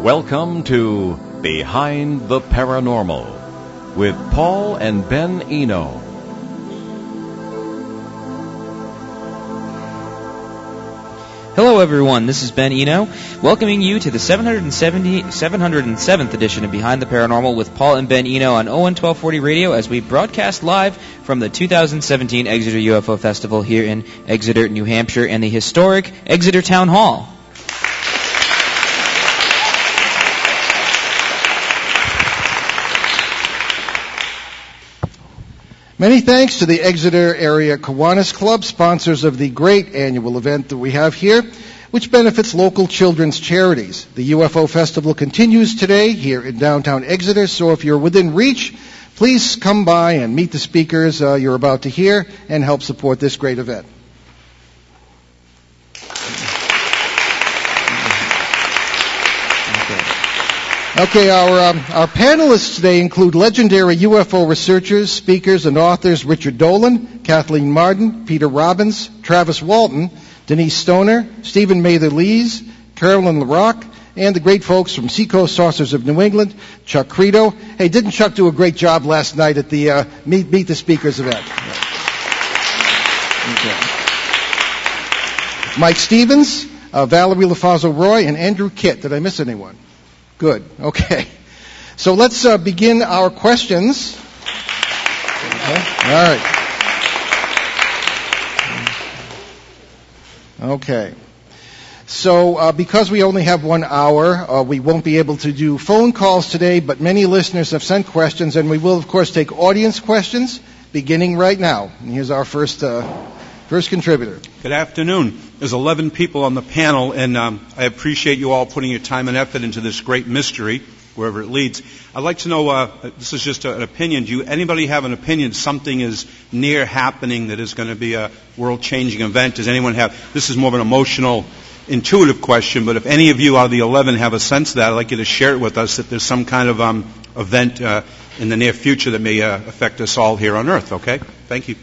Welcome to Behind the Paranormal with Paul and Ben Eno. Hello, everyone. This is Ben Eno, welcoming you to the 770, 707th edition of Behind the Paranormal with Paul and Ben Eno on ON 1240 Radio as we broadcast live from the 2017 Exeter UFO Festival here in Exeter, New Hampshire, and the historic Exeter Town Hall. Many thanks to the Exeter Area Kiwanis Club, sponsors of the great annual event that we have here, which benefits local children's charities. The UFO Festival continues today here in downtown Exeter, so if you're within reach, please come by and meet the speakers uh, you're about to hear and help support this great event. Okay, our, um, our panelists today include legendary UFO researchers, speakers, and authors Richard Dolan, Kathleen Marden, Peter Robbins, Travis Walton, Denise Stoner, Stephen Mather Lees, Carolyn LaRock, and the great folks from Seacoast Saucers of New England, Chuck Credo. Hey, didn't Chuck do a great job last night at the uh, Meet, Meet the Speakers event? Okay. Mike Stevens, uh, Valerie LaFazo Roy, and Andrew Kitt. Did I miss anyone? Good. Okay. So let's uh, begin our questions. Okay. All right. Okay. So, uh, because we only have one hour, uh, we won't be able to do phone calls today, but many listeners have sent questions, and we will, of course, take audience questions beginning right now. And here's our first, uh, first contributor. Good afternoon. There's 11 people on the panel, and um, I appreciate you all putting your time and effort into this great mystery, wherever it leads. I'd like to know. Uh, this is just an opinion. Do you, anybody have an opinion? Something is near happening that is going to be a world-changing event. Does anyone have? This is more of an emotional, intuitive question. But if any of you out of the 11 have a sense of that, I'd like you to share it with us. That there's some kind of um, event uh, in the near future that may uh, affect us all here on Earth. Okay. Thank you.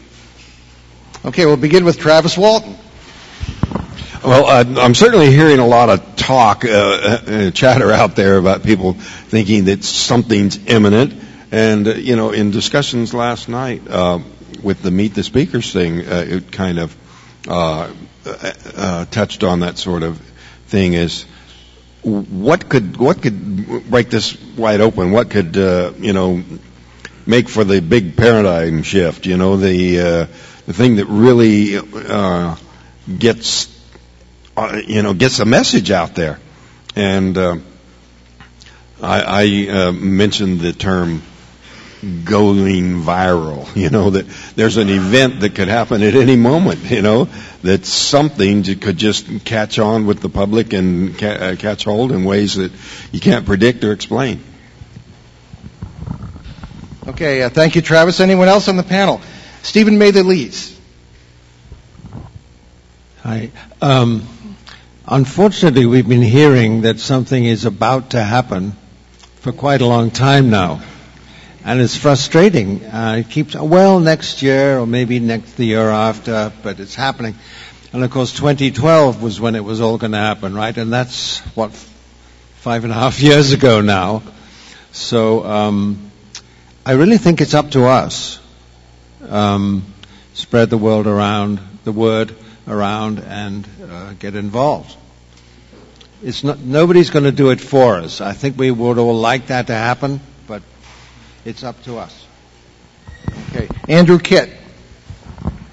Okay, we'll begin with Travis Walton. Well, uh, I'm certainly hearing a lot of talk, uh, uh, chatter out there about people thinking that something's imminent. And, uh, you know, in discussions last night uh, with the Meet the Speakers thing, uh, it kind of touched on that sort of thing is what could, what could break this wide open? What could, you know, make for the big paradigm shift, you know, the, the thing that really gets uh, you know, gets a message out there. And uh, I, I uh, mentioned the term going viral. You know that there's an event that could happen at any moment. You know that something could just catch on with the public and ca- uh, catch hold in ways that you can't predict or explain. Okay, uh, thank you, Travis. Anyone else on the panel? Stephen Mather Lees. Hi. Um, Unfortunately, we've been hearing that something is about to happen for quite a long time now. And it's frustrating. Uh, it keeps, well, next year or maybe next the year after, but it's happening. And of course, 2012 was when it was all going to happen, right? And that's, what, five and a half years ago now. So, um, I really think it's up to us. Um, spread the world around, the word around and uh, get involved. It's not, nobody's going to do it for us. I think we would all like that to happen, but it's up to us. Okay. Andrew Kitt.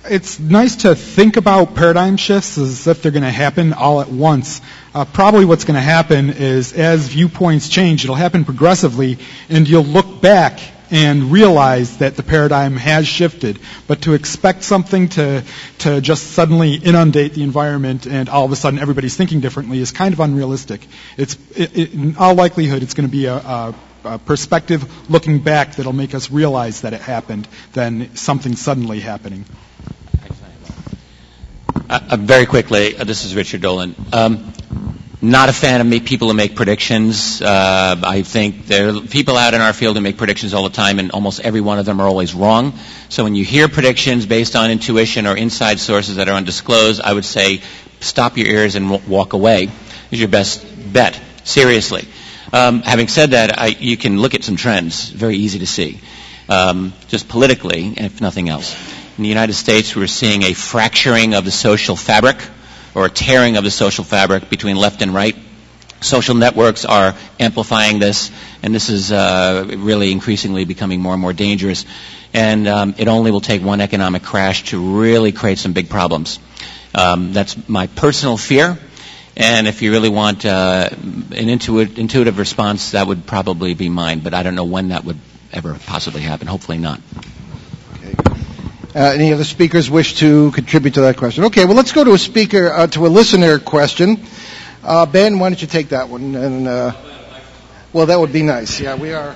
It's nice to think about paradigm shifts as if they're going to happen all at once. Uh, probably what's going to happen is as viewpoints change, it'll happen progressively, and you'll look back and realize that the paradigm has shifted. But to expect something to, to just suddenly inundate the environment and all of a sudden everybody's thinking differently is kind of unrealistic. It's, it, in all likelihood, it's going to be a, a, a, perspective looking back that'll make us realize that it happened than something suddenly happening. Uh, uh very quickly, uh, this is Richard Dolan. Um, not a fan of people who make predictions. Uh, I think there are people out in our field who make predictions all the time, and almost every one of them are always wrong. So when you hear predictions based on intuition or inside sources that are undisclosed, I would say stop your ears and w- walk away is your best bet. Seriously. Um, having said that, I, you can look at some trends, very easy to see, um, just politically, if nothing else. In the United States, we're seeing a fracturing of the social fabric, or a tearing of the social fabric between left and right. Social networks are amplifying this, and this is uh, really increasingly becoming more and more dangerous. And um, it only will take one economic crash to really create some big problems. Um, that's my personal fear. And if you really want uh, an intuitive, intuitive response, that would probably be mine. But I don't know when that would ever possibly happen. Hopefully not. Uh, any other speakers wish to contribute to that question? Okay, well, let's go to a speaker, uh, to a listener question. Uh, ben, why don't you take that one? And uh, well, that would be nice. Yeah, we are.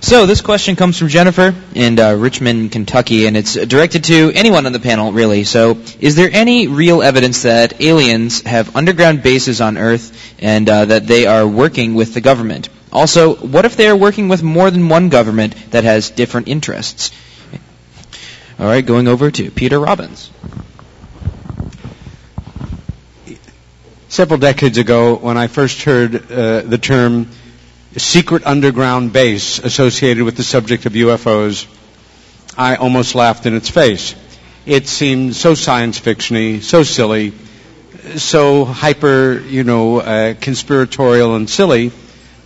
So this question comes from Jennifer in uh, Richmond, Kentucky, and it's directed to anyone on the panel, really. So, is there any real evidence that aliens have underground bases on Earth and uh, that they are working with the government? Also, what if they are working with more than one government that has different interests? All right, going over to Peter Robbins. Several decades ago, when I first heard uh, the term secret underground base associated with the subject of UFOs, I almost laughed in its face. It seemed so science fictiony, so silly, so hyper, you know, uh, conspiratorial and silly.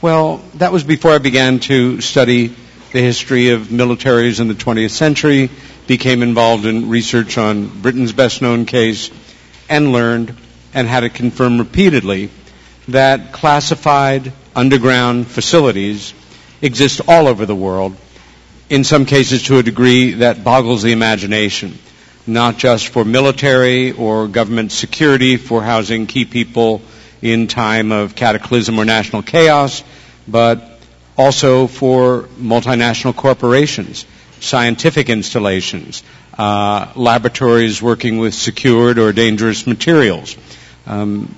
Well, that was before I began to study the history of militaries in the 20th century, became involved in research on Britain's best known case, and learned and had it confirmed repeatedly that classified underground facilities exist all over the world, in some cases to a degree that boggles the imagination, not just for military or government security for housing key people in time of cataclysm or national chaos, but also for multinational corporations, scientific installations, uh, laboratories working with secured or dangerous materials. Um,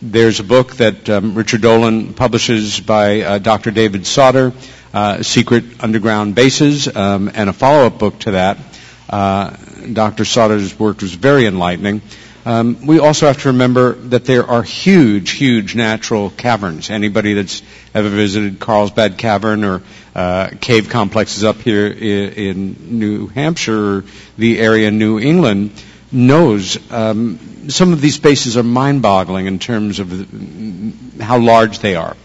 there's a book that um, Richard Dolan publishes by uh, Dr. David Sauder, uh, Secret Underground Bases, um, and a follow-up book to that. Uh, Dr. Sauder's work was very enlightening. Um, we also have to remember that there are huge, huge natural caverns. Anybody that's ever visited Carlsbad Cavern or uh, cave complexes up here in, in New Hampshire or the area in New England knows um, some of these spaces are mind-boggling in terms of how large they are.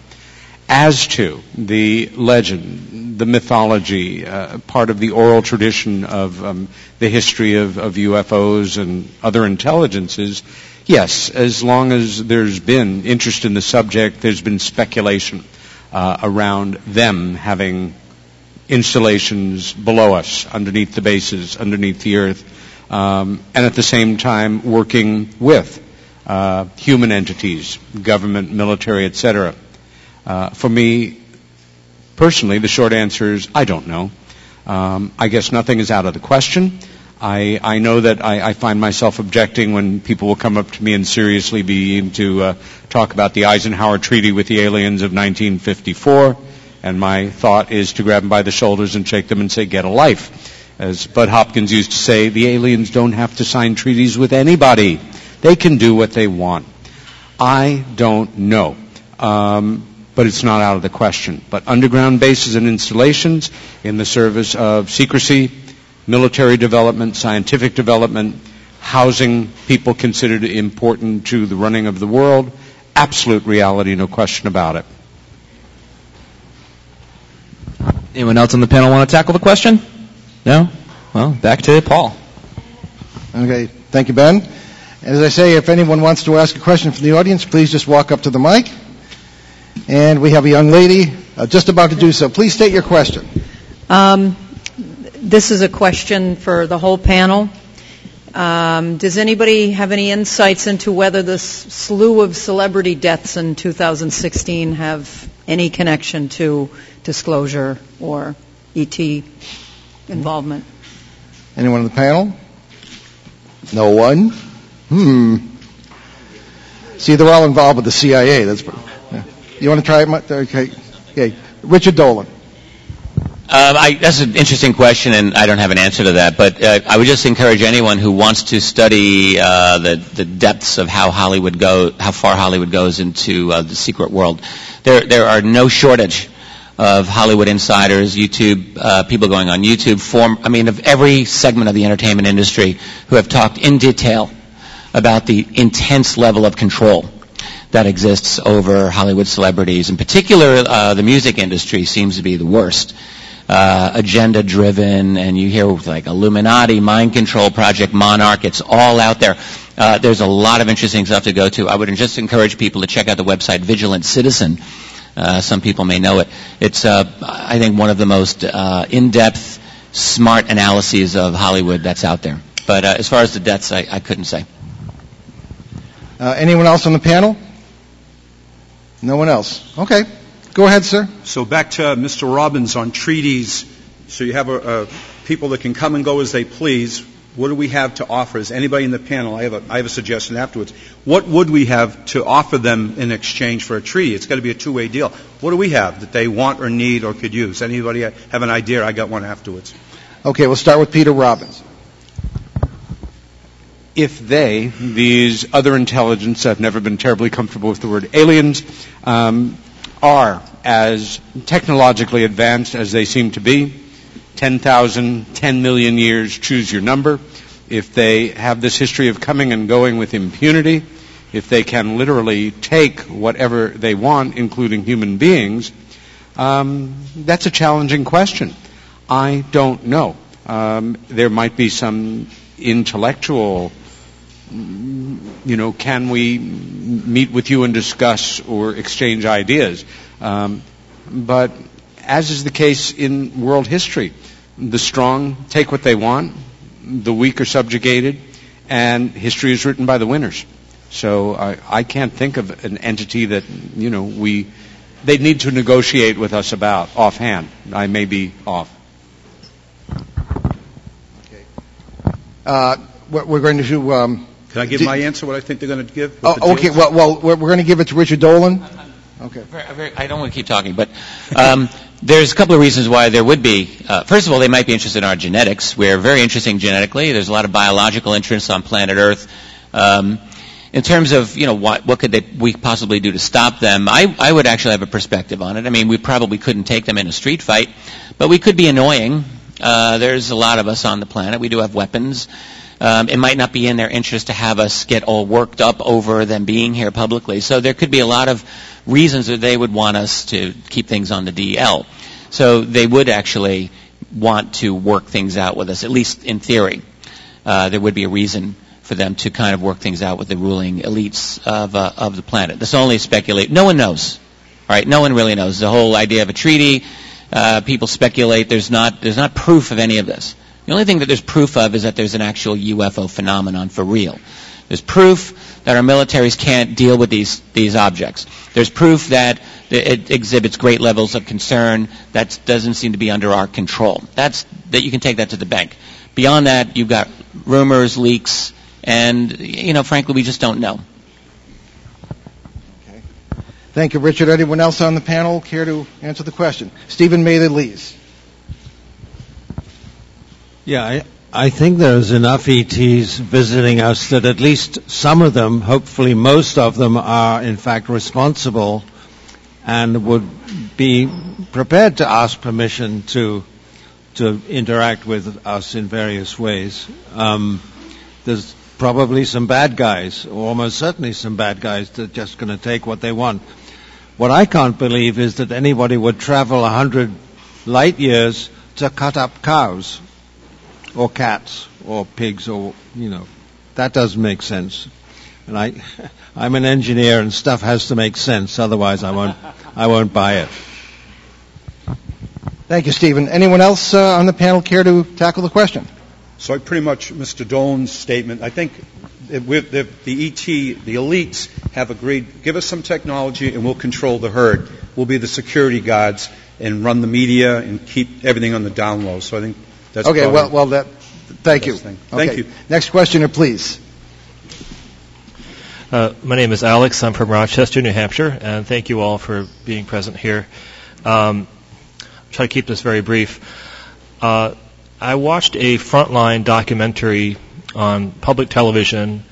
As to the legend, the mythology, uh, part of the oral tradition of um, the history of, of UFOs and other intelligences, yes, as long as there's been interest in the subject, there's been speculation uh, around them having installations below us, underneath the bases, underneath the earth, um, and at the same time working with uh, human entities, government, military, etc. Uh, for me, personally, the short answer is I don't know. Um, I guess nothing is out of the question. I, I know that I, I, find myself objecting when people will come up to me and seriously begin to uh, talk about the Eisenhower Treaty with the aliens of 1954, and my thought is to grab them by the shoulders and shake them and say, "Get a life." As Bud Hopkins used to say, the aliens don't have to sign treaties with anybody. They can do what they want. I don't know. Um, but it's not out of the question. But underground bases and installations in the service of secrecy, military development, scientific development, housing people considered important to the running of the world, absolute reality, no question about it. Anyone else on the panel want to tackle the question? No? Well, back to Paul. Okay, thank you, Ben. As I say, if anyone wants to ask a question from the audience, please just walk up to the mic. And we have a young lady uh, just about to do so. Please state your question. Um, this is a question for the whole panel. Um, does anybody have any insights into whether this slew of celebrity deaths in 2016 have any connection to disclosure or ET involvement? Anyone on the panel? No one? Hmm. See, they're all involved with the CIA. That's. Yeah. You want to try it? Okay. Okay. Richard Dolan. Um, I, that's an interesting question, and I don't have an answer to that. But uh, I would just encourage anyone who wants to study uh, the the depths of how Hollywood go, how far Hollywood goes into uh, the secret world. There there are no shortage of Hollywood insiders, YouTube uh, people going on YouTube, form I mean of every segment of the entertainment industry who have talked in detail about the intense level of control that exists over Hollywood celebrities. In particular, uh, the music industry seems to be the worst uh, agenda driven, and you hear like Illuminati, mind control project, Monarch. It's all out there. Uh, there's a lot of interesting stuff to go to. I would just encourage people to check out the website Vigilant Citizen. Uh, some people may know it. It's, uh, I think, one of the most uh, in-depth, smart analyses of Hollywood that's out there. But as far as the deaths, I, I couldn't say. Anyone else on the panel? No one else. Okay. Go ahead, sir. So back to Mr. Robbins on treaties. So you have a, a people that can come and go as they please. What do we have to offer? Is anybody in the panel? I have a, I have a suggestion afterwards. What would we have to offer them in exchange for a treaty? It's got to be a two-way deal. What do we have that they want or need or could use? Anybody have an idea? I got one afterwards. Okay, we'll start with Peter Robbins. If they, these other intelligence, I've never been terribly comfortable with the word aliens, um, are as technologically advanced as they seem to be, 10,000, 10 million years, choose your number, if they have this history of coming and going with impunity, if they can literally take whatever they want, including human beings, um, that's a challenging question. I don't know. Um, there might be some intellectual you know, can we meet with you and discuss or exchange ideas? Um, but as is the case in world history, the strong take what they want, the weak are subjugated, and history is written by the winners. So I, I can't think of an entity that, you know, we, they need to negotiate with us about offhand. I may be off. Okay. Uh, what we're going to do. Um, Can I give Did- my answer? What I think they're going to give? oh, okay. Well, well, we're, we're going to give it to Richard Dolan. Okay. Very- very- I don't want to keep talking, but um, there's a couple of reasons why there would be. Uh, first of all, they might be interested in our genetics. We're very interesting genetically. There's a lot of biological interest on planet Earth. Um, in terms of you know what, what could they, we possibly do to stop them, I, I would actually have a perspective on it. I mean, we probably couldn't take them in a street fight, but we could be annoying. Uh, there's a lot of us on the planet. We do have weapons. Um, it might not be in their interest to have us get all worked up over them being here publicly. So there could be a lot of reasons that they would want us to keep things on the DL. So they would actually want to work things out with us, at least in theory. Uh, there would be a reason for them to kind of work things out with the ruling elites of, uh, of the planet. That's only speculate. No one knows. All right, no one really knows. The whole idea of a treaty, uh, people speculate. There's not, there's not proof of any of this. The only thing that there's proof of is that there's an actual UFO phenomenon for real. There's proof that our militaries can't deal with these, these objects. There's proof that it exhibits great levels of concern that doesn't seem to be under our control. That's, that you can take that to the bank. Beyond that, you've got rumors, leaks, and, you know, frankly, we just don't know. Okay. Thank you, Richard. Anyone else on the panel care to answer the question? Stephen Mather Lees. Yeah, I, I think there's enough ETs visiting us that at least some of them, hopefully most of them, are in fact responsible and would be prepared to ask permission to to interact with us in various ways. Um, there's probably some bad guys, or almost certainly some bad guys that are just going to take what they want. What I can't believe is that anybody would travel a hundred light years to cut up cows or cats or pigs or you know that doesn't make sense and i i'm an engineer and stuff has to make sense otherwise i won't i won't buy it Thank you, Stephen. Anyone else uh, on the panel care to tackle the question? So I pretty much, Mr. Dolan's statement, I think it- the, the ET, the elites have agreed, give us some technology and we'll control the herd. We'll be the security guards and run the media and keep everything on the down low. So I think that's okay. Well, well, that. Thank you. best thing. Thank you. Next questioner, please. Uh, my name is Alex. I'm from Rochester, New Hampshire, and thank you all for being present here. Um, try to keep this very brief. Uh, I watched a Frontline documentary on public television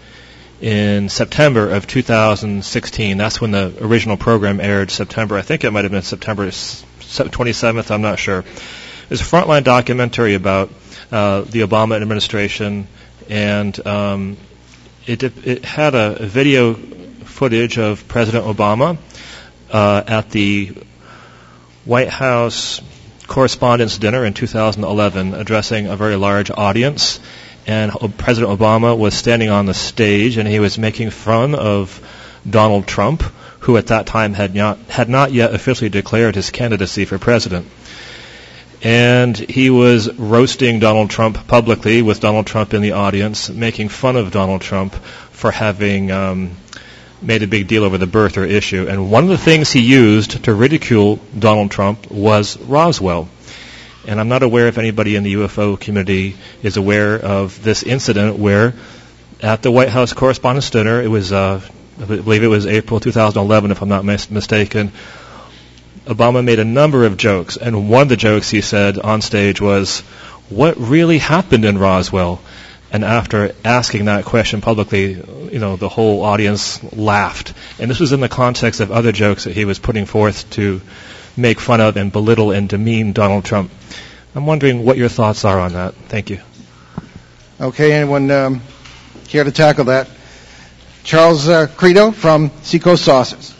in September of 2016. That's when the original program aired. September, I think it might have been September 27th. I'm not sure. Was a Frontline documentary about uh, the Obama administration, and um, it, it had a video footage of President Obama uh, at the White House Correspondents' Dinner in 2011, addressing a very large audience. And President Obama was standing on the stage, and he was making fun of Donald Trump, who at that time had not had not yet officially declared his candidacy for president. And he was roasting Donald Trump publicly with Donald Trump in the audience, making fun of Donald Trump for having um, made a big deal over the birther issue. And one of the things he used to ridicule Donald Trump was Roswell. And I'm not aware if anybody in the UFO community is aware of this incident where at the White House Correspondents' Dinner, it was, uh, I believe it was April 2011, if I'm not mis- mistaken, Obama made a number of jokes. And one of the jokes he said on stage was, what really happened in Roswell? And after asking that question publicly, you know, the whole audience laughed. And this was in the context of other jokes that he was putting forth to make fun of and belittle and demean Donald Trump. I'm wondering what your thoughts are on that. Thank you. Okay, anyone um, care to tackle that? Charles uh, Credo from Seacoast Saucers.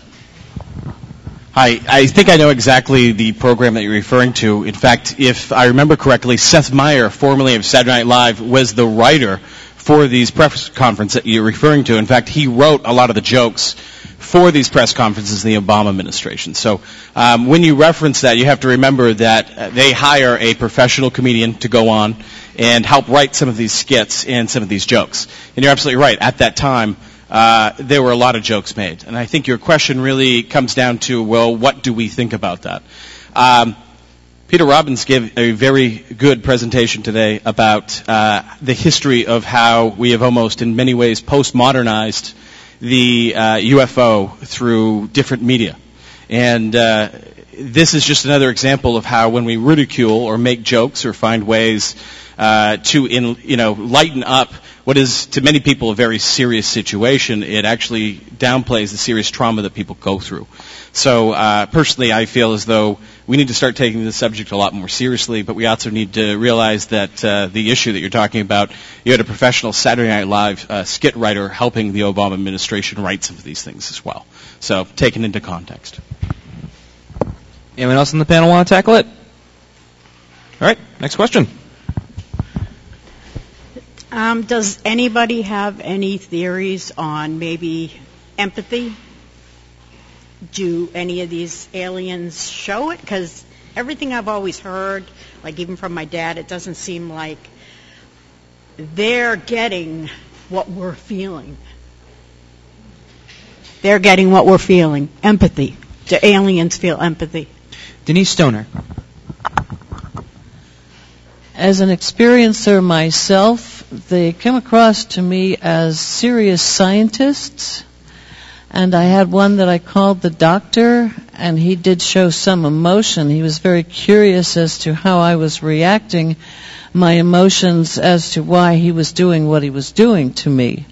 Hi, I think I know exactly the program that you're referring to. In fact, if I remember correctly, Seth Meyer, formerly of Saturday Night Live, was the writer for these press conferences that you're referring to. In fact, he wrote a lot of the jokes for these press conferences in the Obama administration. So um, when you reference that, you have to remember that uh, they hire a professional comedian to go on and help write some of these skits and some of these jokes. And you're absolutely right. At that time, uh, there were a lot of jokes made. And I think your question really comes down to, well, what do we think about that? Um, Peter Robbins gave a very good presentation today about uh, the history of how we have almost, in many ways, postmodernized the uh, UFO through different media. And uh, this is just another example of how when we ridicule or make jokes or find ways uh, to, in, you know, lighten up what is to many people a very serious situation, it actually downplays the serious trauma that people go through. So uh, personally, I feel as though we need to start taking this subject a lot more seriously, but we also need to realize that uh, the issue that you're talking about, you had a professional Saturday Night Live uh, skit writer helping the Obama administration write some of these things as well. So taken into context. Anyone else on the panel want to tackle it? All right, next question. Um, does anybody have any theories on maybe empathy? Do any of these aliens show it? Because everything I've always heard, like even from my dad, it doesn't seem like they're getting what we're feeling. They're getting what we're feeling empathy. Do aliens feel empathy? Denise Stoner. As an experiencer myself, they came across to me as serious scientists. And I had one that I called the doctor, and he did show some emotion. He was very curious as to how I was reacting, my emotions as to why he was doing what he was doing to me.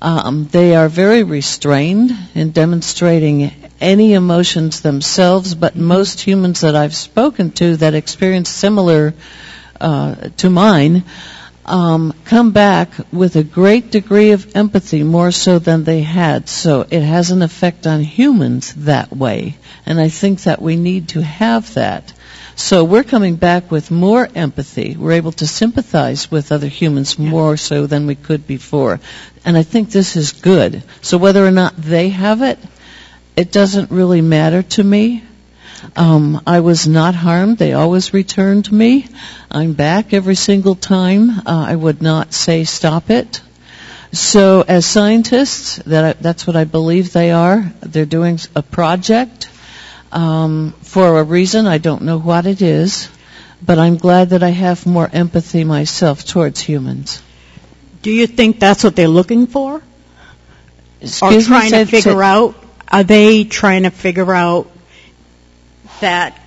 Um, they are very restrained in demonstrating any emotions themselves, but most humans that I've spoken to that experience similar uh, to mine um, come back with a great degree of empathy, more so than they had. So it has an effect on humans that way, and I think that we need to have that. So we're coming back with more empathy. We're able to sympathize with other humans more so than we could before. And I think this is good. So whether or not they have it, it doesn't really matter to me. Um, I was not harmed. They always returned me. I'm back every single time. Uh, I would not say stop it. So, as scientists, that I, that's what I believe they are. They're doing a project um, for a reason. I don't know what it is, but I'm glad that I have more empathy myself towards humans. Do you think that's what they're looking for? Excuse or trying me, to figure out? Are they trying to figure out that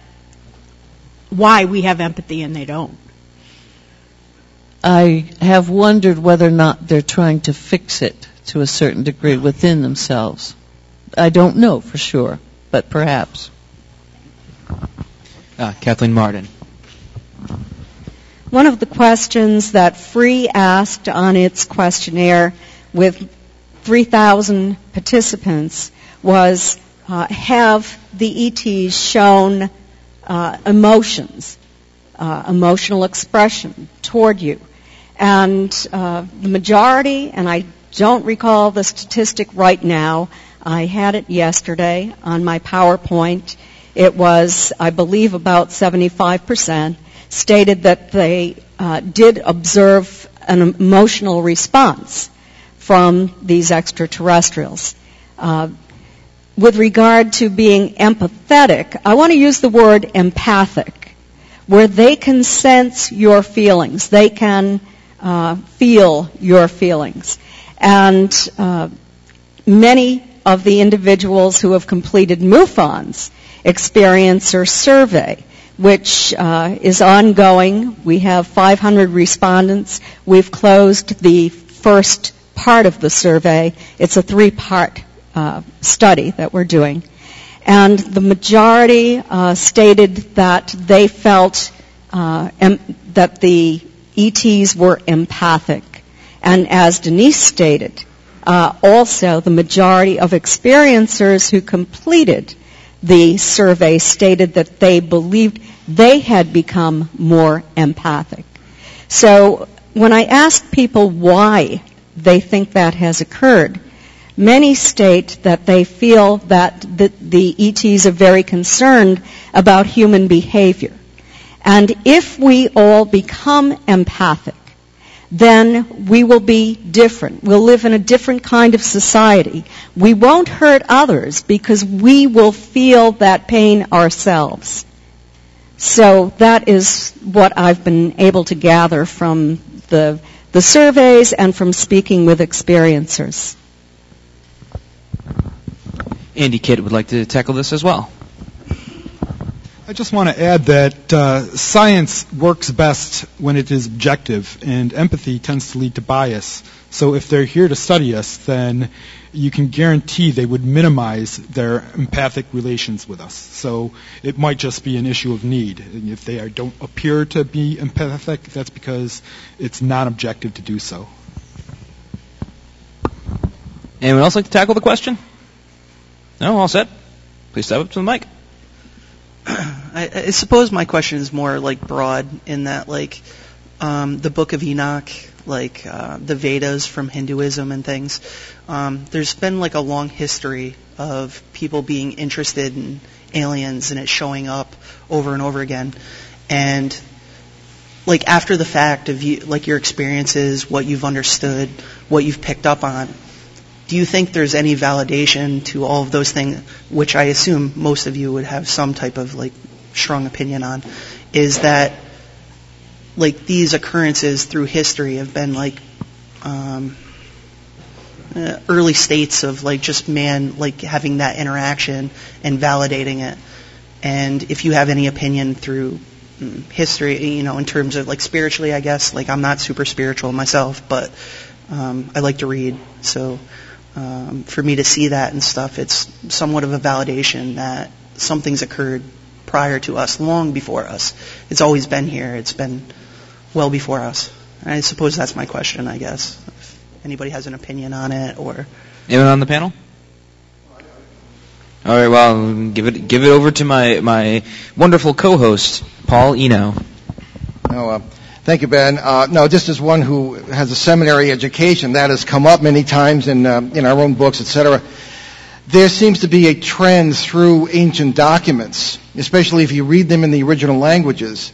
why we have empathy and they don't. I have wondered whether or not they're trying to fix it to a certain degree within themselves. I don't know for sure, but perhaps. Uh, Kathleen Marden. One of the questions that Free asked on its questionnaire with 3,000 participants was Have the ETs shown uh, emotions, uh, emotional expression toward you? And uh, the majority, and I don't recall the statistic right now, I had it yesterday on my PowerPoint. It was, I believe, about 75%, stated that they uh, did observe an emotional response from these extraterrestrials. Uh, with regard to being empathetic, I want to use the word empathic, where they can sense your feelings. They can uh, feel your feelings. And uh, many of the individuals who have completed MUFON's experiencer survey, which uh, is ongoing. We have 500 respondents. We've closed the first part of the survey. It's a three-part uh, study that we're doing. And the majority uh, stated that they felt uh, em- that the ETs were empathic. And as Denise stated, uh, also the majority of experiencers who completed the survey stated that they believed they had become more empathic. So when I ask people why they think that has occurred, many state that they feel that the, the ETs are very concerned about human behavior. And if we all become empathic, then we will be different. We'll live in a different kind of society. We won't hurt others because we will feel that pain ourselves. So that is what I've been able to gather from the, the surveys and from speaking with experiencers. Andy Kidd would like to tackle this as well. I just want to add that uh, science works best when it is objective, and empathy tends to lead to bias. So if they're here to study us, then you can guarantee they would minimize their empathic relations with us. So it might just be an issue of need. And if they are, don't appear to be empathic, that's because it's not objective to do so. Anyone else like to tackle the question? No, all set. Please step up to the mic. I, I suppose my question is more like broad in that like um, the Book of Enoch, like uh, the Vedas from Hinduism and things. Um, there's been like a long history of people being interested in aliens and it showing up over and over again, and like after the fact of you, like your experiences, what you've understood, what you've picked up on. Do you think there's any validation to all of those things, which I assume most of you would have some type of like strong opinion on, is that like these occurrences through history have been like um, uh, early states of like just man like having that interaction and validating it. And if you have any opinion through mm, history, you know, in terms of like spiritually, I guess like I'm not super spiritual myself, but um, I like to read, so um, for me to see that and stuff, it's somewhat of a validation that something's occurred prior to us, long before us. It's always been here. It's been well before us. I suppose that's my question, I guess. If anybody has an opinion on it or. Anyone on the panel? All right, well, give it give it over to my my wonderful co-host, Paul Eno. No, uh, thank you, Ben. Uh, no, just as one who has a seminary education, that has come up many times in uh, in our own books, etc. There seems to be a trend through ancient documents, especially if you read them in the original languages,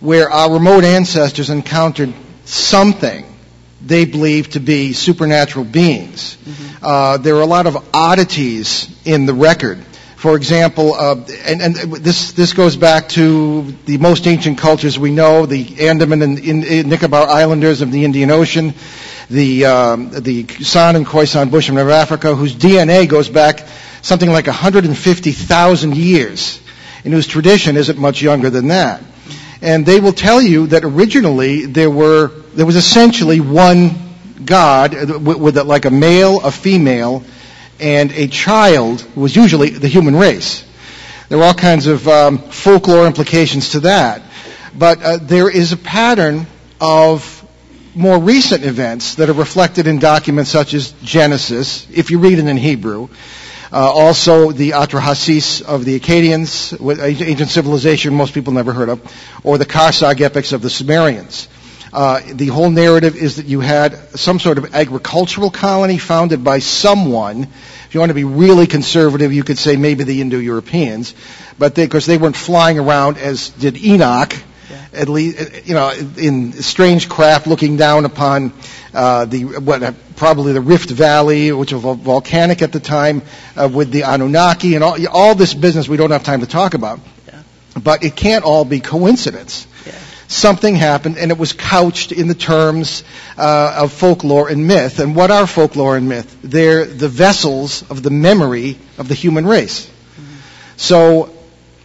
where our remote ancestors encountered something they believed to be supernatural beings. Uh, there are a lot of oddities in the record. For example, uh, and, and this this goes back to the most ancient cultures we know, the Andaman and in, in Nicobar Islanders of the Indian Ocean, the um, the San and Khoisan Bushmen of Africa, whose DNA goes back something like 150,000 years. and whose tradition isn't much younger than that. And they will tell you that originally there were there was essentially one God with, with like a male, a female, and a child was usually the human race. There are all kinds of um, folklore implications to that. But uh, there is a pattern of more recent events that are reflected in documents such as Genesis, if you read it in Hebrew. Uh, also, the Atrahasis of the Akkadians, ancient civilization most people never heard of, or the Kharsag epics of the Sumerians. Uh, the whole narrative is that you had some sort of agricultural colony founded by someone. If you want to be really conservative, you could say maybe the Indo-Europeans, but because they, they, weren't flying around as did Enoch, at least, you know, in strange craft looking down upon uh, the what uh, probably the Rift Valley, which was volcanic at the time, uh, with the Anunnaki and all, all this business we don't have time to talk about. Yeah. But it can't all be coincidence. Something happened, and it was couched in the terms uh, of folklore and myth. And what are folklore and myth? They're the vessels of the memory of the human race. Mm-hmm. So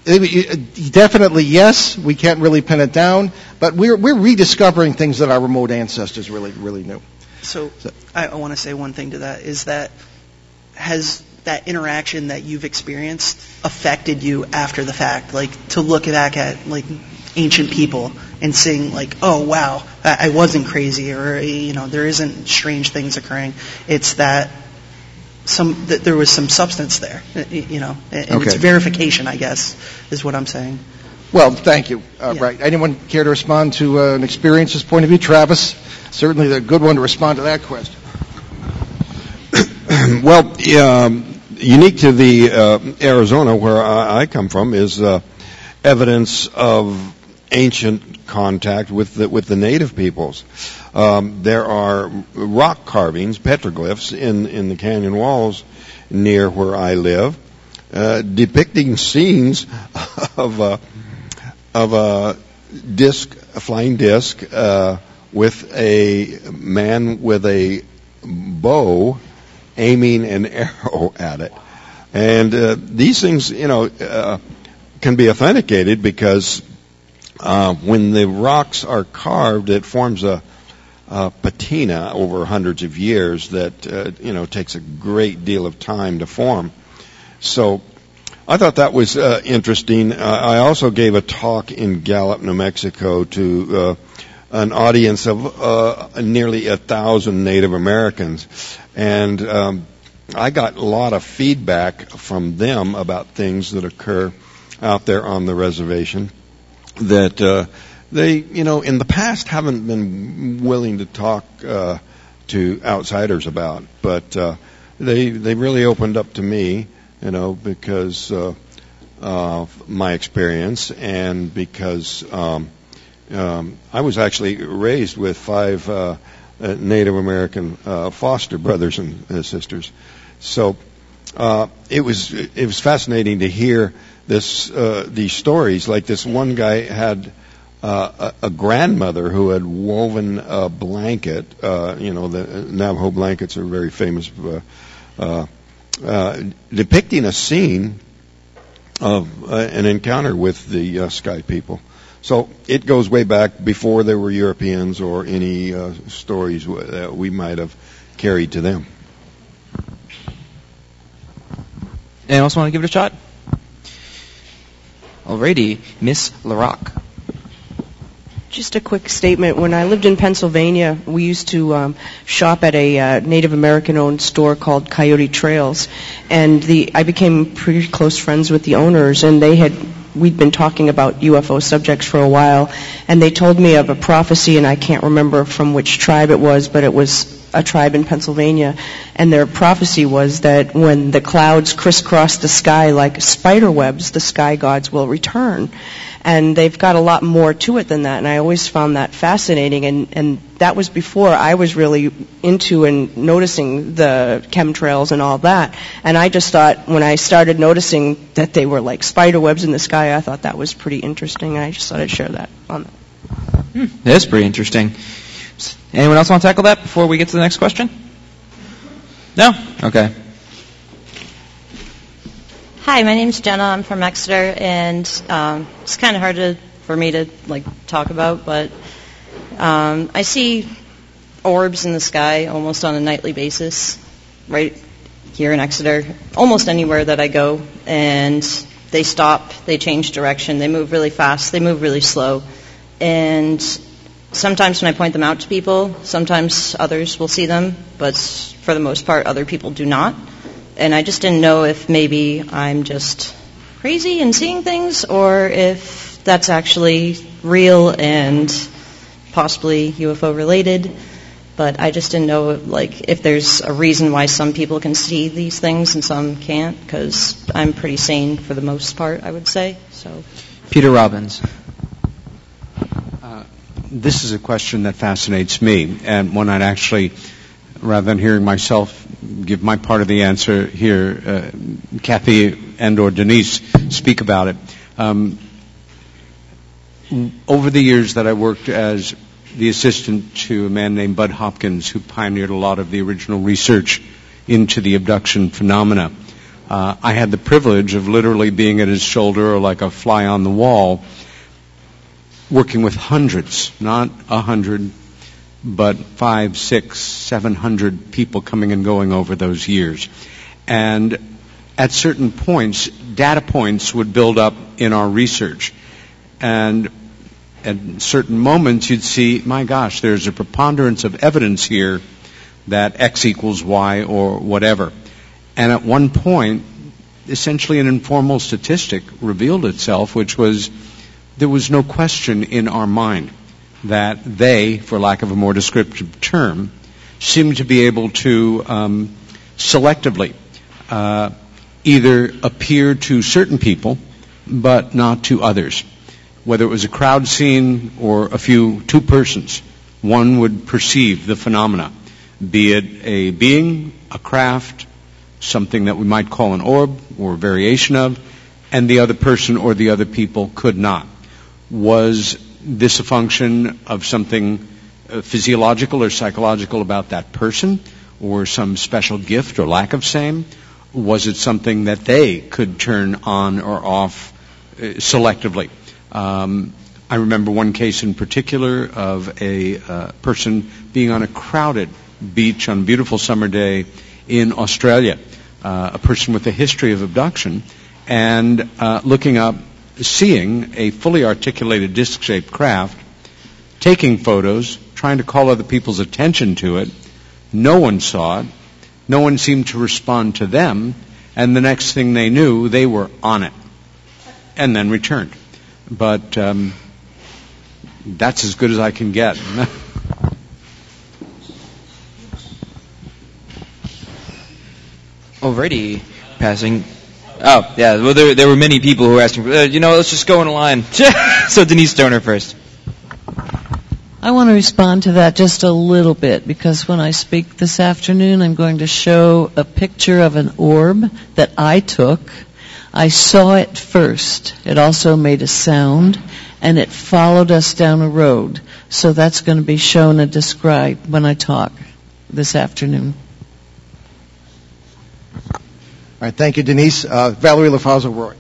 definitely yes. We can't really pin it down, but we're we're rediscovering things that our remote ancestors really really knew. So, so I, I want to say one thing to that is that has that interaction that you've experienced affected you after the fact, like to look back at like ancient people and seeing like, oh wow, I wasn't crazy, or you know, there isn't strange things occurring. It's that some that there was some substance there, you know, and okay. it's verification, I guess, is what I'm saying. Well, thank you. Uh, yeah. Right. Anyone care to respond to uh, an experiences point of view? Travis, certainly the good one to respond to that question. well, um, unique to the uh, Arizona where I, I, come from is uh, evidence of ancient contact with the, with the native peoples. Um, there are rock carvings, petroglyphs, in, in the canyon walls near where I live, uh, depicting scenes of a, of a disc, a flying disc, uh, with a man with a bow aiming an arrow at it. And uh, these things, you know, uh, can be authenticated because uh, when the rocks are carved, it forms a uh, patina over hundreds of years that uh, you know takes a great deal of time to form. So I thought that was uh, interesting. Uh, I also gave a talk in Gallup, New Mexico, to uh, an audience of nearly a thousand Native Americans, and um, I got a lot of feedback from them about things that occur out there on the reservation that uh, they, you know, in the past haven't been willing to talk uh, to outsiders about, but uh, they they really opened up to me, you know, because uh, of my experience and because um, um, I was actually raised with five uh, uh, Native American uh, foster brothers and uh, sisters, so uh, it was it was fascinating to hear this uh, these stories. Like this one guy had uh, a, a, grandmother who had woven a blanket. Uh, you know, the Navajo blankets are very famous, uh, uh, uh depicting a scene of uh, an encounter with the Sky people. So it goes way back before there were Europeans or any stories that we might have carried to them. Anyone else want to give it a shot? Alrighty, Miss LaRock. Just a quick statement. When I lived in Pennsylvania, we used to um, shop at a uh, Native American-owned store called Coyote Trails, and the I became pretty close friends with the owners, and they had we'd been talking about UFO subjects for a while, and they told me of a prophecy, and I can't remember from which tribe it was, but it was a tribe in Pennsylvania, and their prophecy was that when the clouds crisscross the sky like spider webs, the sky gods will return. And they've got a lot more to it than that, and I always found that fascinating. And, and that was before I was really into and noticing the chemtrails and all that. And I just thought when I started noticing that they were like spider webs in the sky, I thought that was pretty interesting, and I just thought I'd share that on that. Hmm, that's pretty interesting. Anyone else want to tackle that before we get to the next question? No? Okay. Hi, my name's Jenna. I'm from Exeter, and um, it's kind of hard to, for me to like talk about, but um, I see orbs in the sky almost on a nightly basis, right here in Exeter, almost anywhere that I go, and they stop, they change direction, they move really fast, they move really slow, and sometimes when I point them out to people, sometimes others will see them, but for the most part, other people do not. And I just didn't know if maybe I'm just crazy and seeing things, or if that's actually real and possibly UFO related. But I just didn't know, like, if there's a reason why some people can see these things and some can't, because I'm pretty sane for the most part, I would say. So. Peter Robbins. Uh, this is a question that fascinates me, and one I'd actually, rather than hearing myself give my part of the answer here, uh, Kathy and or Denise speak about it. Um, over the years that I worked as the assistant to a man named Bud Hopkins, who pioneered a lot of the original research into the abduction phenomena, uh, I had the privilege of literally being at his shoulder or like a fly on the wall working with hundreds, not a hundred, but five, six, seven hundred people coming and going over those years. And at certain points, data points would build up in our research. And at certain moments, you'd see, my gosh, there's a preponderance of evidence here that X equals Y or whatever. And at one point, essentially an informal statistic revealed itself, which was there was no question in our mind that they, for lack of a more descriptive term, seem to be able to um, selectively uh, either appear to certain people but not to others. Whether it was a crowd scene or a few, two persons, one would perceive the phenomena, be it a being, a craft, something that we might call an orb or variation of, and the other person or the other people could not. Was this a function of something uh, physiological or psychological about that person, or some special gift or lack of same? Was it something that they could turn on or off uh, selectively? Um, I remember one case in particular of a uh, person being on a crowded beach on a beautiful summer day in Australia, uh, a person with a history of abduction, and uh, looking up seeing a fully articulated disc shaped craft, taking photos, trying to call other people's attention to it. No one saw it. No one seemed to respond to them. And the next thing they knew, they were on it and then returned. But um, that's as good as I can get. Already passing Oh, yeah. Well, there, there were many people who were asking, uh, you know, let's just go in a line. so Denise Stoner first. I want to respond to that just a little bit because when I speak this afternoon, I'm going to show a picture of an orb that I took. I saw it first. It also made a sound and it followed us down a road. So that's going to be shown and described when I talk this afternoon. All right, thank you, Denise. Uh, Valerie LaFauzo Roy.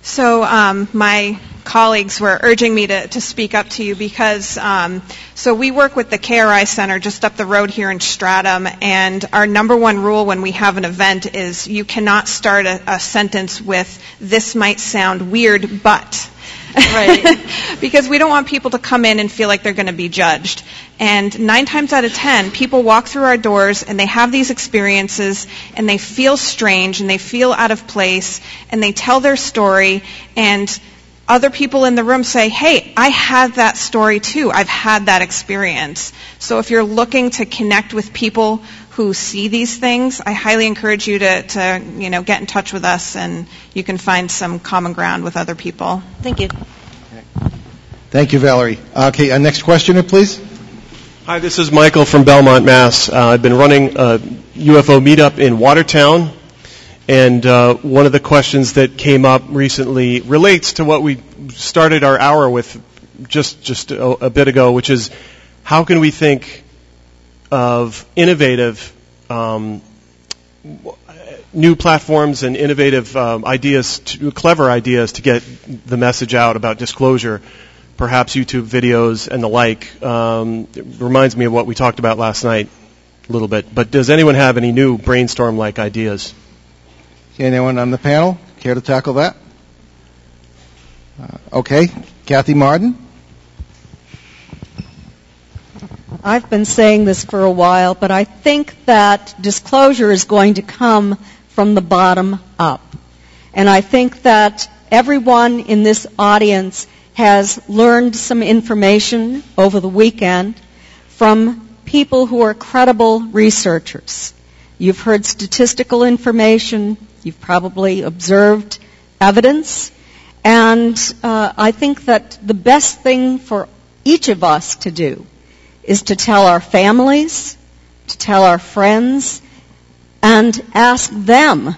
So um, my colleagues were urging me to, to speak up to you because um, so we work with the KRI Center just up the road here in Stratham, and our number one rule when we have an event is you cannot start a, a sentence with "This might sound weird, but." Right. because we don't want people to come in and feel like they're going to be judged. And nine times out of ten, people walk through our doors and they have these experiences and they feel strange and they feel out of place and they tell their story and other people in the room say, hey, I had that story too. I've had that experience. So if you're looking to connect with people who see these things, I highly encourage you to, to you know, get in touch with us and you can find some common ground with other people. Thank you. Thank you, Valerie. Okay, uh, next questioner, please. Hi, this is Michael from Belmont, Mass. Uh, I've been running a UFO meetup in Watertown, and uh, one of the questions that came up recently relates to what we started our hour with just just a, a bit ago, which is how can we think of innovative um, new platforms and innovative um, ideas, to, clever ideas to get the message out about disclosure, perhaps YouTube videos and the like. Um, reminds me of what we talked about last night a little bit. But does anyone have any new brainstorm-like ideas? Anyone on the panel care to tackle that? Uh, okay, Kathy Marden. I've been saying this for a while, but I think that disclosure is going to come from the bottom up. And I think that everyone in this audience has learned some information over the weekend from people who are credible researchers. You've heard statistical information, you've probably observed evidence, and uh, I think that the best thing for each of us to do is to tell our families, to tell our friends, and ask them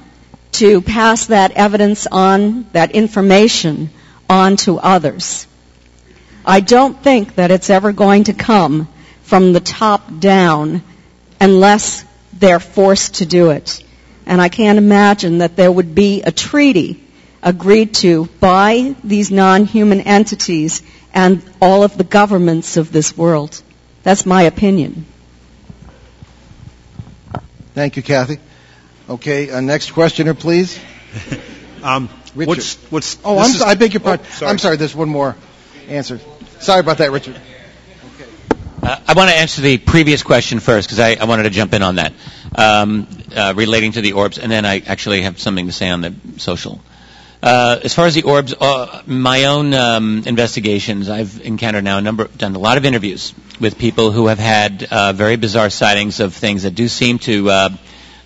to pass that evidence on, that information on to others. I don't think that it's ever going to come from the top down unless they're forced to do it. And I can't imagine that there would be a treaty agreed to by these non-human entities and all of the governments of this world. That's my opinion. Thank you, Kathy. Okay, uh, next questioner, please. um, Richard. What's, what's, oh, I'm is- I beg your pardon. Oh, sorry. I'm sorry. There's one more answer. Sorry about that, Richard. Uh, I want to answer the previous question first because I, I wanted to jump in on that um, uh, relating to the orbs, and then I actually have something to say on the social. Uh, as far as the orbs, uh, my own um, investigations, I've encountered now a number, done a lot of interviews with people who have had uh, very bizarre sightings of things that do seem to uh,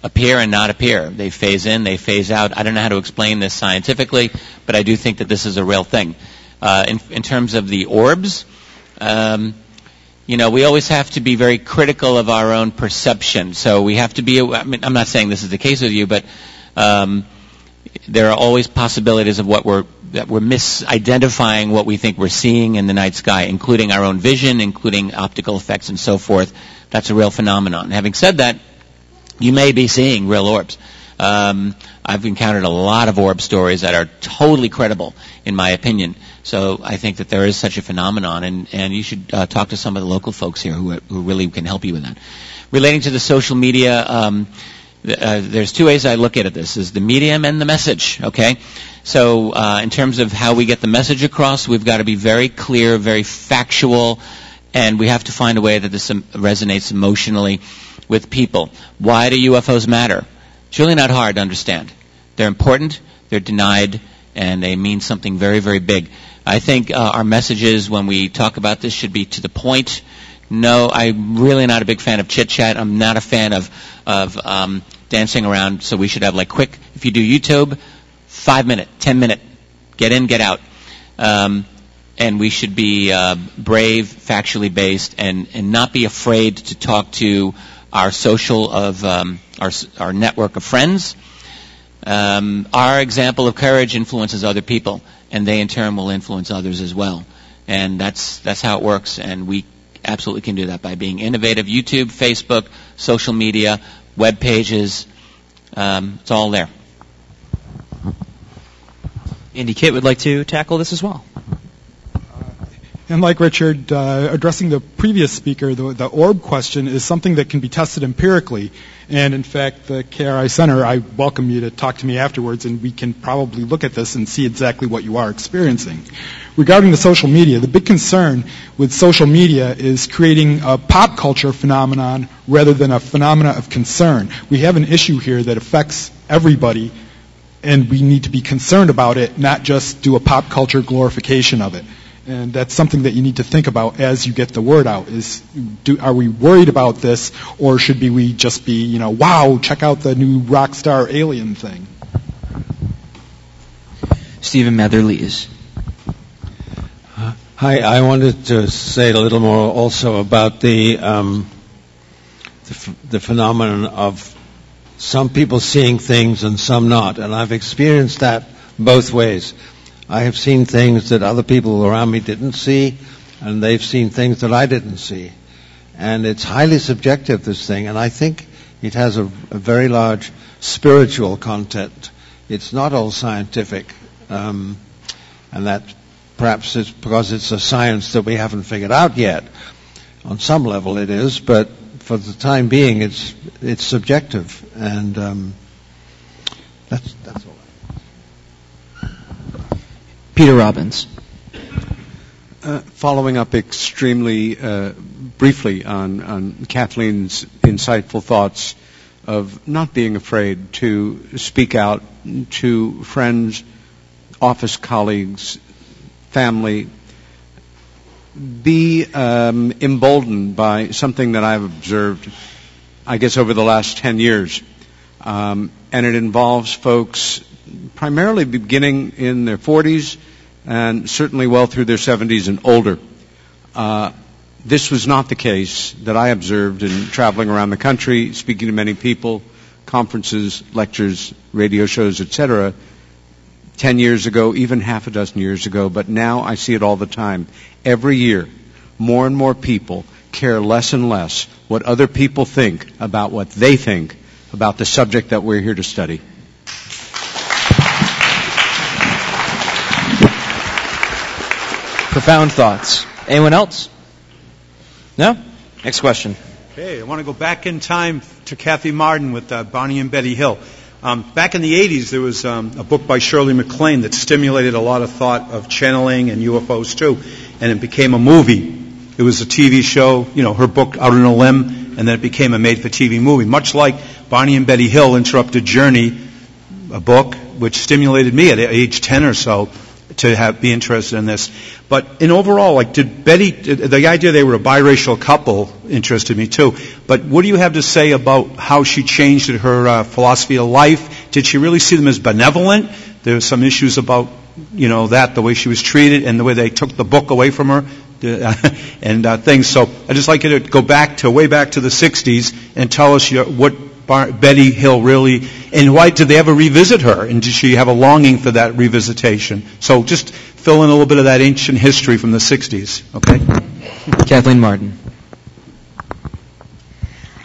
appear and not appear. They phase in, they phase out. I don't know how to explain this scientifically, but I do think that this is a real thing. Uh, in, in terms of the orbs, um, you know, we always have to be very critical of our own perception. So we have to be. I mean, I'm not saying this is the case with you, but um, there are always possibilities of what we're that we're misidentifying what we think we're seeing in the night sky, including our own vision, including optical effects, and so forth. That's a real phenomenon. Having said that, you may be seeing real orbs. Um, I've encountered a lot of orb stories that are totally credible, in my opinion. So I think that there is such a phenomenon, and, and you should uh, talk to some of the local folks here who, who really can help you with that. Relating to the social media, um, uh, there's two ways I look at it. This is the medium and the message. Okay, so uh, in terms of how we get the message across, we've got to be very clear, very factual, and we have to find a way that this resonates emotionally with people. Why do UFOs matter? It's really not hard to understand. They're important, they're denied, and they mean something very, very big. I think uh, our messages when we talk about this should be to the point. No, I'm really not a big fan of chit chat. I'm not a fan of of um, dancing around. So we should have like quick. If you do YouTube, five minute, ten minute, get in, get out. Um, and we should be uh, brave, factually based, and, and not be afraid to talk to our social of um, our our network of friends. Um, our example of courage influences other people, and they in turn will influence others as well. And that's that's how it works. And we absolutely can do that by being innovative. YouTube, Facebook, social media, web pages, um, it's all there. Andy Kitt would like to tackle this as well. And like Richard, uh, addressing the previous speaker, the, the orb question is something that can be tested empirically. And in fact, the KRI Center, I welcome you to talk to me afterwards, and we can probably look at this and see exactly what you are experiencing. Regarding the social media, the big concern with social media is creating a pop culture phenomenon rather than a phenomena of concern. We have an issue here that affects everybody, and we need to be concerned about it, not just do a pop culture glorification of it. And that's something that you need to think about as you get the word out. Is do, are we worried about this, or should be we just be, you know, wow, check out the new rock star alien thing? Stephen Mather-Lees. Hi, I wanted to say a little more also about the um, the, ph- the phenomenon of some people seeing things and some not, and I've experienced that both ways. I have seen things that other people around me didn't see, and they've seen things that I didn't see, and it's highly subjective this thing, and I think it has a, a very large spiritual content. It's not all scientific, um, and that perhaps it's because it's a science that we haven't figured out yet. On some level, it is, but for the time being, it's it's subjective, and um, that's that's. Peter Robbins. Uh, following up extremely uh, briefly on, on Kathleen's insightful thoughts of not being afraid to speak out to friends, office colleagues, family, be um, emboldened by something that I've observed, I guess, over the last 10 years. Um, and it involves folks primarily beginning in their 40s and certainly well through their 70s and older. Uh, this was not the case that I observed in traveling around the country, speaking to many people, conferences, lectures, radio shows, etc. 10 years ago, even half a dozen years ago, but now I see it all the time. Every year, more and more people care less and less what other people think about what they think about the subject that we're here to study. Profound thoughts. Anyone else? No? Next question. Okay, I want to go back in time to Kathy Marden with uh, Barney and Betty Hill. Um, back in the 80s, there was um, a book by Shirley MacLaine that stimulated a lot of thought of channeling and UFOs too, and it became a movie. It was a TV show, you know, her book Out on a Limb, and then it became a made-for-TV movie. Much like Barney and Betty Hill Interrupted Journey, a book which stimulated me at age 10 or so to have, be interested in this. But in overall, like, did Betty, the idea they were a biracial couple interested me too. But what do you have to say about how she changed her uh, philosophy of life? Did she really see them as benevolent? There were some issues about, you know, that, the way she was treated and the way they took the book away from her and uh, things. So I'd just like you to go back to way back to the 60s and tell us your, what Bar- Betty Hill really, and why did they ever revisit her? And did she have a longing for that revisitation? So just fill in a little bit of that ancient history from the 60s, okay? Kathleen Marden.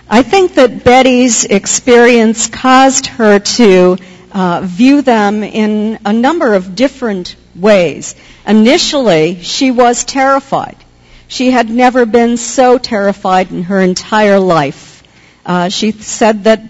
I think that Betty's experience caused her to uh, view them in a number of different ways. Initially, she was terrified. She had never been so terrified in her entire life. Uh, she said that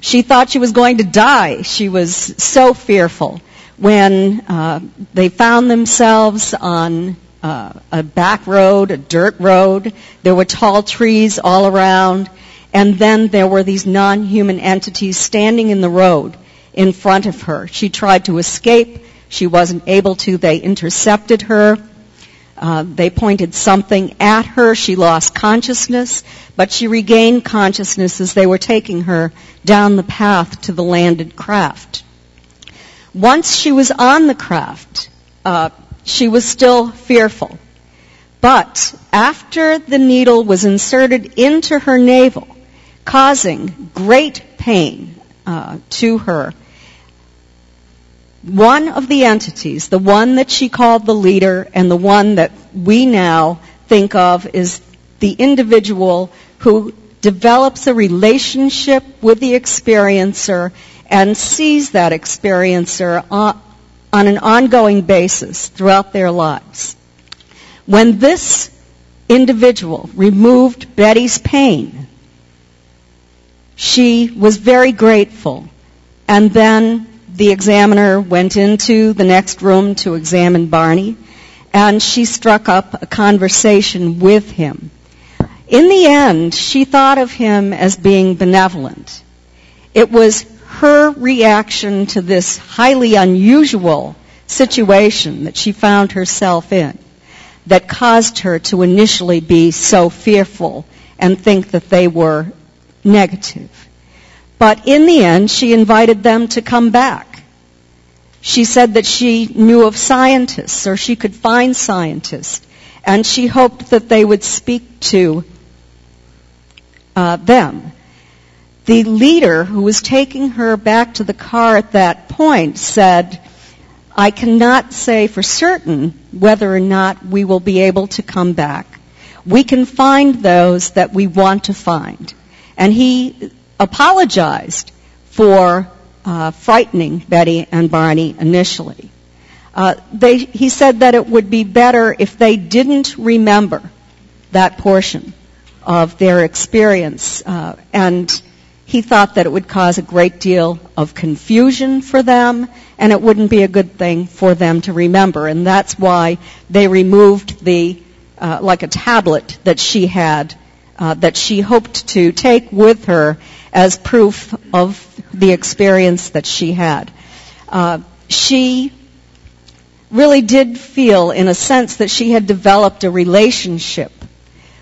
she thought she was going to die. She was so fearful. When uh, they found themselves on uh, a back road, a dirt road, there were tall trees all around, and then there were these non-human entities standing in the road in front of her. She tried to escape. She wasn't able to. They intercepted her. Uh, they pointed something at her. She lost consciousness, but she regained consciousness as they were taking her down the path to the landed craft. Once she was on the craft, uh, she was still fearful. But after the needle was inserted into her navel, causing great pain uh, to her, one of the entities, the one that she called the leader and the one that we now think of is the individual who develops a relationship with the experiencer and sees that experiencer on, on an ongoing basis throughout their lives. When this individual removed Betty's pain, she was very grateful and then the examiner went into the next room to examine Barney, and she struck up a conversation with him. In the end, she thought of him as being benevolent. It was her reaction to this highly unusual situation that she found herself in that caused her to initially be so fearful and think that they were negative. But in the end, she invited them to come back. She said that she knew of scientists or she could find scientists and she hoped that they would speak to uh, them. The leader who was taking her back to the car at that point said, I cannot say for certain whether or not we will be able to come back. We can find those that we want to find. And he apologized for uh, frightening Betty and Barney initially. Uh, they, he said that it would be better if they didn't remember that portion of their experience. Uh, and he thought that it would cause a great deal of confusion for them and it wouldn't be a good thing for them to remember. And that's why they removed the, uh, like a tablet that she had, uh, that she hoped to take with her as proof of the experience that she had. Uh, she really did feel, in a sense, that she had developed a relationship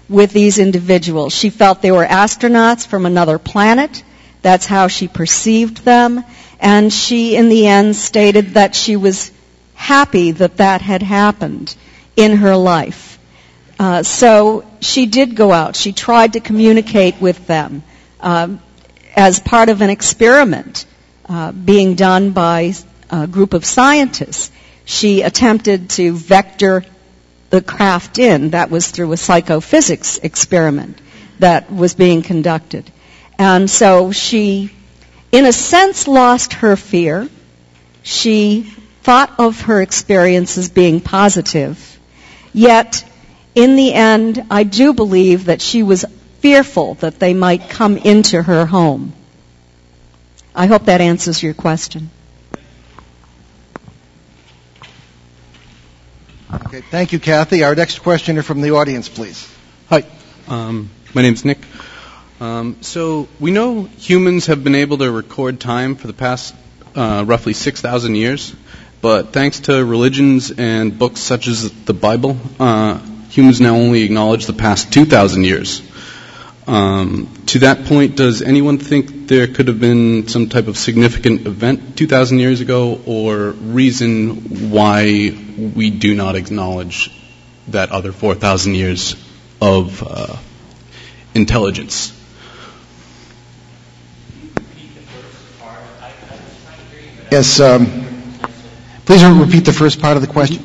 with these individuals. She felt they were astronauts from another planet. That's how she perceived them. And she, in the end, stated that she was happy that that had happened in her life. Uh, so she did go out. She tried to communicate with them um, as part of an experiment uh, being done by a group of scientists. She attempted to vector the craft in. That was through a psychophysics experiment that was being conducted. And so she, in a sense, lost her fear. She thought of her experience as being positive. Yet, in the end, I do believe that she was fearful that they might come into her home. I hope that answers your question. Okay, thank you, Kathy. Our next questioner from the audience, please. Hi, um, my name's Nick. Um, so we know humans have been able to record time for the past uh, roughly 6,000 years, but thanks to religions and books such as the Bible, uh, humans now only acknowledge the past 2,000 years. Um, to that point, does anyone think there could have been some type of significant event 2,000 years ago or reason why we do not acknowledge that other 4,000 years of uh, intelligence? Yes, um, please repeat the first part of the question.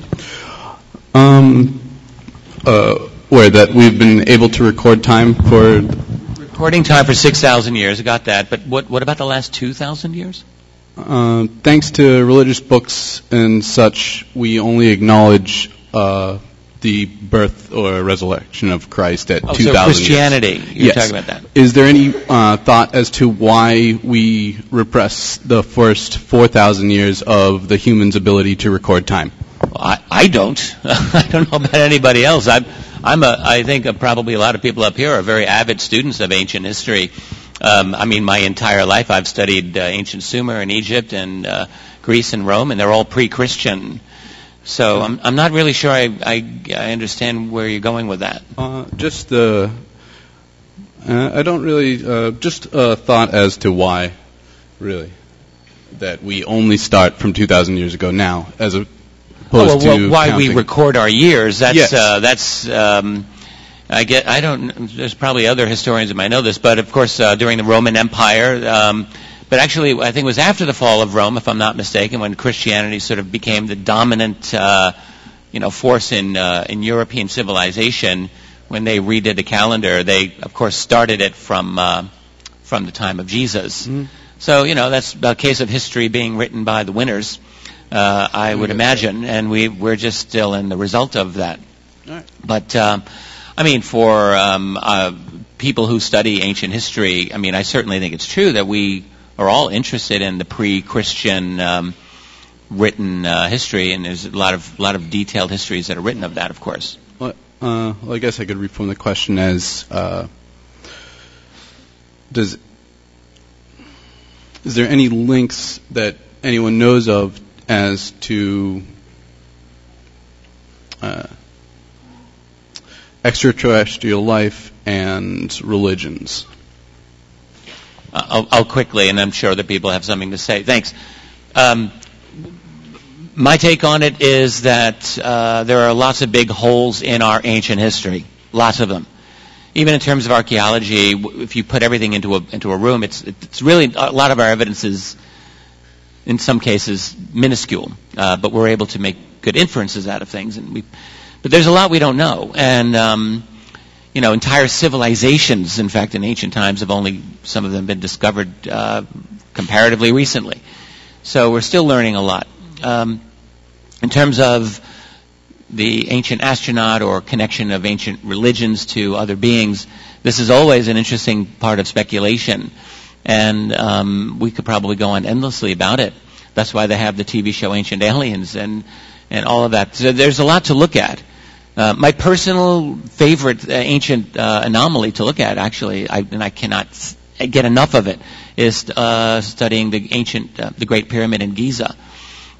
Um, uh, where that we've been able to record time for recording time for 6,000 years. I got that. But what, what about the last 2,000 years? Uh, thanks to religious books and such, we only acknowledge uh, the birth or resurrection of Christ at Oh, 2,000 so years. Christianity. You're yes. talking about that. Is there any uh, thought as to why we repress the first 4,000 years of the human's ability to record time? I, I don't. I don't know about anybody else. I'm, I'm a, I think uh, probably a lot of people up here are very avid students of ancient history. Um, I mean, my entire life I've studied uh, ancient Sumer and Egypt and uh, Greece and Rome, and they're all pre-Christian. So I'm, I'm not really sure I, I, I understand where you're going with that. Uh, just the. Uh, I don't really. Uh, just a thought as to why, really, that we only start from 2,000 years ago now, as opposed Oh, well, to why we record our years? That's Yes. uh, that's. Um, I get. I don't. There's probably other historians that might know this, but of course, uh, during the Roman Empire. Um, but actually, I think it was after the fall of Rome, if I'm not mistaken, when Christianity sort of became the dominant, uh, you know, force in uh, in European civilization. When they redid the calendar, they of course started it from uh, from the time of Jesus. So you know, that's a case of history being written by the winners. Uh, I would imagine, and we we're just still in the result of that. But um, I mean, for um, uh, people who study ancient history, I mean, I certainly think it's true that we are all interested in the pre-Christian um, written uh, history, and there's a lot of lot of detailed histories that are written of that, of course. Well, uh, well, I guess I could reform the question as: uh, Does is there any links that anyone knows of as to uh, extraterrestrial life and religions? Uh, I'll, I'll quickly, and I'm sure that people have something to say. Thanks. Um, my take on it is that uh, there are lots of big holes in our ancient history, lots of them. Even in terms of archaeology, if you put everything into a into a room, it's it's really a lot of our evidence is, in some cases, minuscule, uh, but we're able to make good inferences out of things. And we, but there's a lot we don't know, and um, you know, entire civilizations, in fact, in ancient times, have only some of them been discovered uh, comparatively recently. So we're still learning a lot. Um, in terms of the ancient astronaut or connection of ancient religions to other beings, this is always an interesting part of speculation. And um, we could probably go on endlessly about it. That's why they have the TV show Ancient Aliens and, and all of that. So there's a lot to look at. Uh, my personal favorite uh, ancient uh, anomaly to look at, actually, I, and I cannot get enough of it, is uh, studying the ancient, uh, the Great Pyramid in Giza,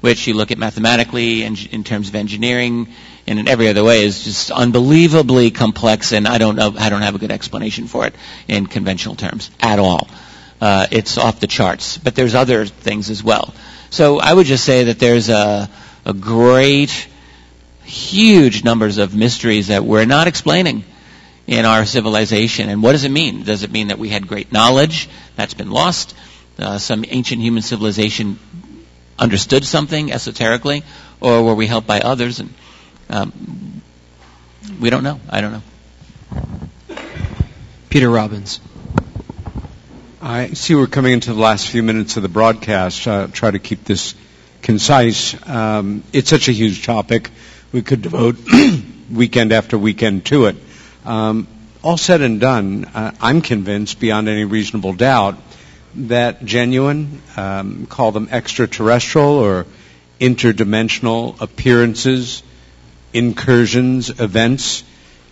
which you look at mathematically and in terms of engineering and in every other way is just unbelievably complex, and I don't know, I don't have a good explanation for it in conventional terms at all. Uh, it's off the charts, but there's other things as well. So I would just say that there's a, a great huge numbers of mysteries that we're not explaining in our civilization. And what does it mean? Does it mean that we had great knowledge that's been lost? Uh, some ancient human civilization understood something esoterically, or were we helped by others? And um, we don't know. I don't know. Peter Robbins. I see we're coming into the last few minutes of the broadcast. Uh, try to keep this concise. Um, it's such a huge topic. We could devote weekend after weekend to it. Um, all said and done, uh, I'm convinced beyond any reasonable doubt that genuine, um, call them extraterrestrial or interdimensional appearances, incursions, events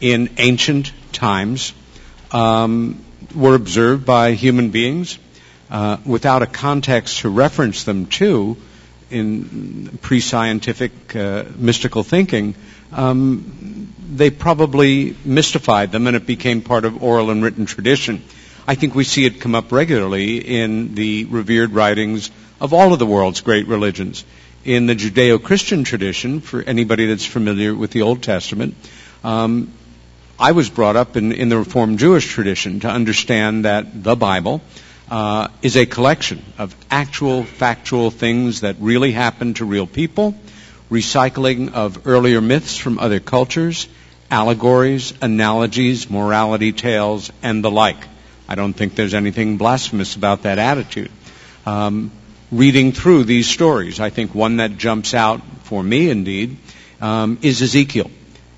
in ancient times um, were observed by human beings uh, without a context to reference them to in pre-scientific uh, mystical thinking, um, they probably mystified them and it became part of oral and written tradition. I think we see it come up regularly in the revered writings of all of the world's great religions. In the Judeo-Christian tradition, for anybody that's familiar with the Old Testament, um, I was brought up in, in the Reformed Jewish tradition to understand that the Bible uh, is a collection of actual, factual things that really happened to real people, recycling of earlier myths from other cultures, allegories, analogies, morality tales, and the like. I don't think there's anything blasphemous about that attitude. Um, reading through these stories, I think one that jumps out for me, indeed, um, is Ezekiel.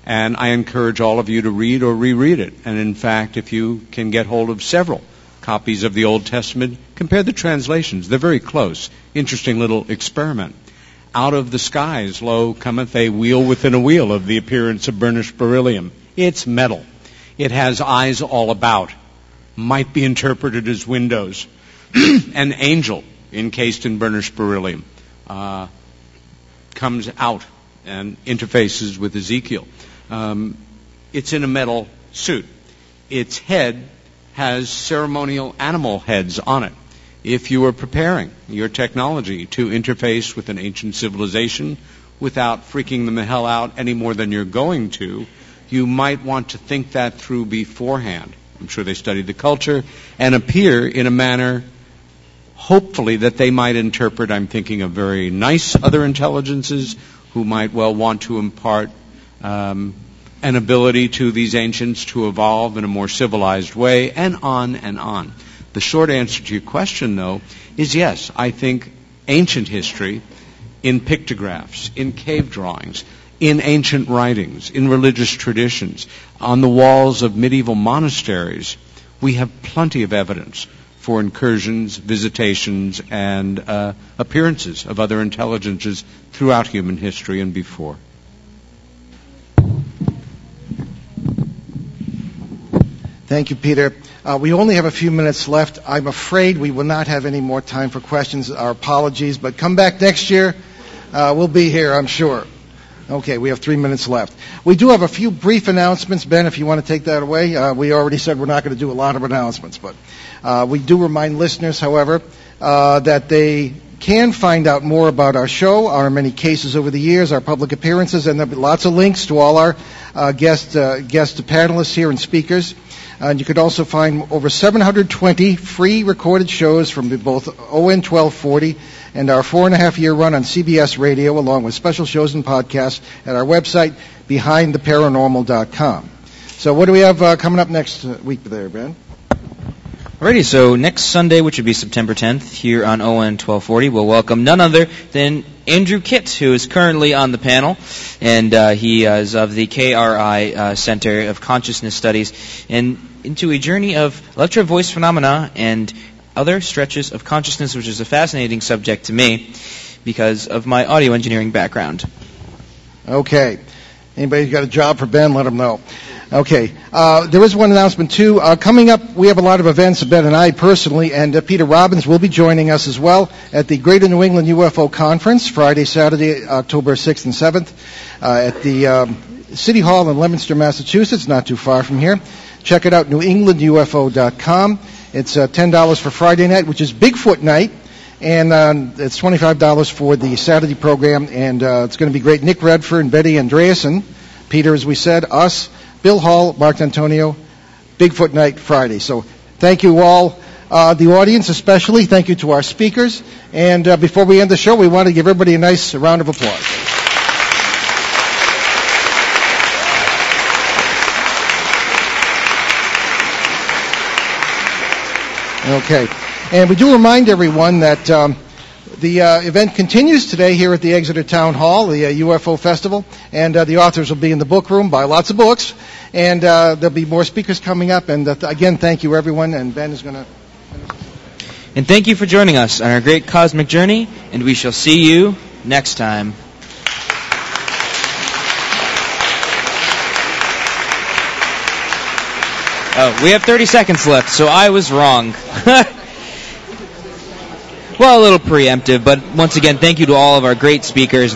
And I encourage all of you to read or reread it. And in fact, if you can get hold of several copies of the Old Testament, compare the translations. They're very close. Interesting little experiment. Out of the skies, lo, cometh a wheel within a wheel of the appearance of burnished beryllium. It's metal. It has eyes all about. Might be interpreted as windows. An angel encased in burnished beryllium uh, comes out and interfaces with Ezekiel. Um, it's in a metal suit. Its head has ceremonial animal heads on it. If you are preparing your technology to interface with an ancient civilization without freaking them the hell out any more than you're going to, you might want to think that through beforehand. I'm sure they studied the culture and appear in a manner, hopefully, that they might interpret. I'm thinking of very nice other intelligences who might well want to impart um, an ability to these ancients to evolve in a more civilized way, and on and on. The short answer to your question, though, is yes. I think ancient history, in pictographs, in cave drawings, in ancient writings, in religious traditions, on the walls of medieval monasteries, we have plenty of evidence for incursions, visitations, and uh, appearances of other intelligences throughout human history and before. Thank you, Peter. Uh, we only have a few minutes left. I'm afraid we will not have any more time for questions. Our apologies, but come back next year. Uh, we'll be here, I'm sure. Okay, we have three minutes left. We do have a few brief announcements. Ben, if you want to take that away, uh, we already said we're not going to do a lot of announcements, but uh, we do remind listeners, however, uh, that they can find out more about our show, our many cases over the years, our public appearances, and there'll be lots of links to all our uh, guest guest panelists here and speakers. And you could also find over 720 free recorded shows from both ON 1240 and our four and a half year run on CBS Radio, along with special shows and podcasts at our website, behindtheparanormal.com. So, what do we have uh, coming up next week there, Ben? Alrighty, so next Sunday, which would be September 10th, here on ON 1240, we'll welcome none other than Andrew Kitt, who is currently on the panel, and uh, he uh, is of the KRI uh, Center of Consciousness Studies, and into a journey of electro voice phenomena and other stretches of consciousness, which is a fascinating subject to me because of my audio engineering background. Okay. Anybody who's got a job for Ben? Let them know. Okay. Uh, there is one announcement too. Uh, coming up, we have a lot of events. Ben and I personally, and uh, Peter Robbins will be joining us as well at the Greater New England UFO Conference, Friday, Saturday, October 6th and 7th, uh, at the um, City Hall in Leominster, Massachusetts, not too far from here. Check it out, newenglandufo.com. It's uh, $10 for Friday night, which is Bigfoot night. And uh, it's $25 for the Saturday program, and uh, it's going to be great. Nick Redfern and Betty Andreasson, Peter, as we said, us, Bill Hall, Marc D'Antonio, Bigfoot Night Friday. So thank you all, uh, the audience especially. Thank you to our speakers. And uh, before we end the show, we want to give everybody a nice round of applause. Okay. And we do remind everyone that um, the uh, event continues today here at the Exeter Town Hall, the uh, UFO Festival, and uh, the authors will be in the book room, buy lots of books, and uh, there'll be more speakers coming up. And uh, again, thank you everyone, and Ben is going to. And thank you for joining us on our great cosmic journey, and we shall see you next time. Oh, we have 30 seconds left, so I was wrong. well, a little preemptive, but once again, thank you to all of our great speakers